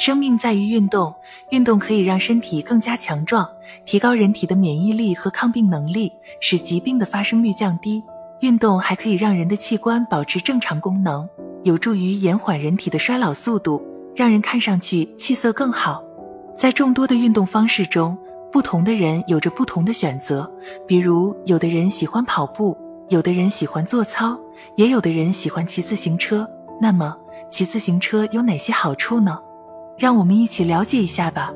生命在于运动，运动可以让身体更加强壮，提高人体的免疫力和抗病能力，使疾病的发生率降低。运动还可以让人的器官保持正常功能，有助于延缓人体的衰老速度，让人看上去气色更好。在众多的运动方式中，不同的人有着不同的选择，比如有的人喜欢跑步，有的人喜欢做操，也有的人喜欢骑自行车。那么，骑自行车有哪些好处呢？让我们一起了解一下吧。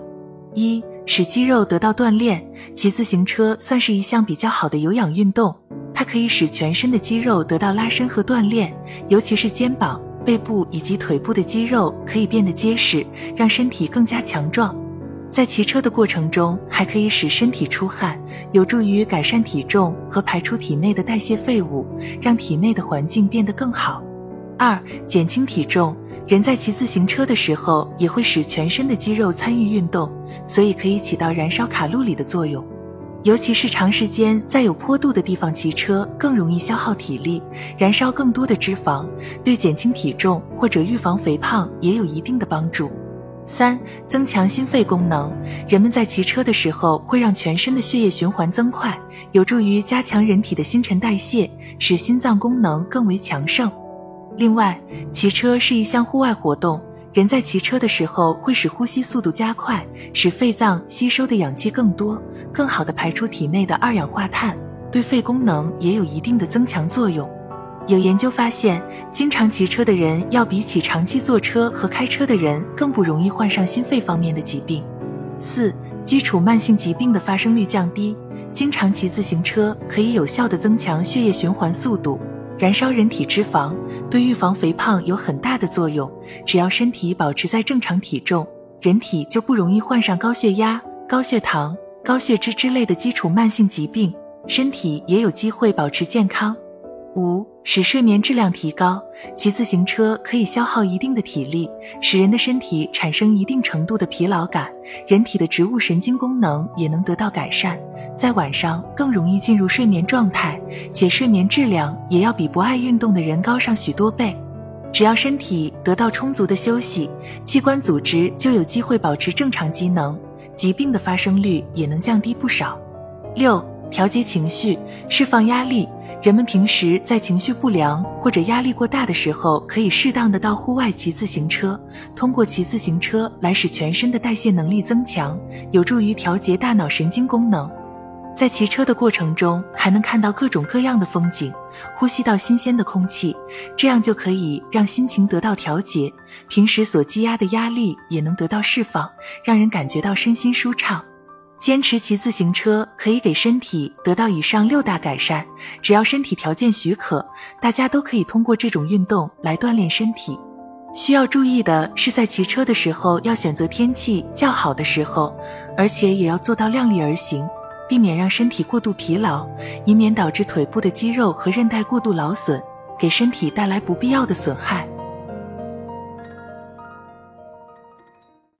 一、使肌肉得到锻炼，骑自行车算是一项比较好的有氧运动，它可以使全身的肌肉得到拉伸和锻炼，尤其是肩膀、背部以及腿部的肌肉可以变得结实，让身体更加强壮。在骑车的过程中，还可以使身体出汗，有助于改善体重和排出体内的代谢废物，让体内的环境变得更好。二、减轻体重。人在骑自行车的时候，也会使全身的肌肉参与运动，所以可以起到燃烧卡路里的作用。尤其是长时间在有坡度的地方骑车，更容易消耗体力，燃烧更多的脂肪，对减轻体重或者预防肥胖也有一定的帮助。三、增强心肺功能。人们在骑车的时候，会让全身的血液循环增快，有助于加强人体的新陈代谢，使心脏功能更为强盛。另外，骑车是一项户外活动，人在骑车的时候会使呼吸速度加快，使肺脏吸收的氧气更多，更好的排出体内的二氧化碳，对肺功能也有一定的增强作用。有研究发现，经常骑车的人要比起长期坐车和开车的人更不容易患上心肺方面的疾病。四、基础慢性疾病的发生率降低，经常骑自行车可以有效的增强血液循环速度。燃烧人体脂肪，对预防肥胖有很大的作用。只要身体保持在正常体重，人体就不容易患上高血压、高血糖、高血脂之类的基础慢性疾病，身体也有机会保持健康。五、使睡眠质量提高。骑自行车可以消耗一定的体力，使人的身体产生一定程度的疲劳感，人体的植物神经功能也能得到改善。在晚上更容易进入睡眠状态，且睡眠质量也要比不爱运动的人高上许多倍。只要身体得到充足的休息，器官组织就有机会保持正常机能，疾病的发生率也能降低不少。六、调节情绪，释放压力。人们平时在情绪不良或者压力过大的时候，可以适当的到户外骑自行车，通过骑自行车来使全身的代谢能力增强，有助于调节大脑神经功能。在骑车的过程中，还能看到各种各样的风景，呼吸到新鲜的空气，这样就可以让心情得到调节，平时所积压的压力也能得到释放，让人感觉到身心舒畅。坚持骑自行车可以给身体得到以上六大改善，只要身体条件许可，大家都可以通过这种运动来锻炼身体。需要注意的是，在骑车的时候要选择天气较好的时候，而且也要做到量力而行。避免让身体过度疲劳，以免导致腿部的肌肉和韧带过度劳损，给身体带来不必要的损害。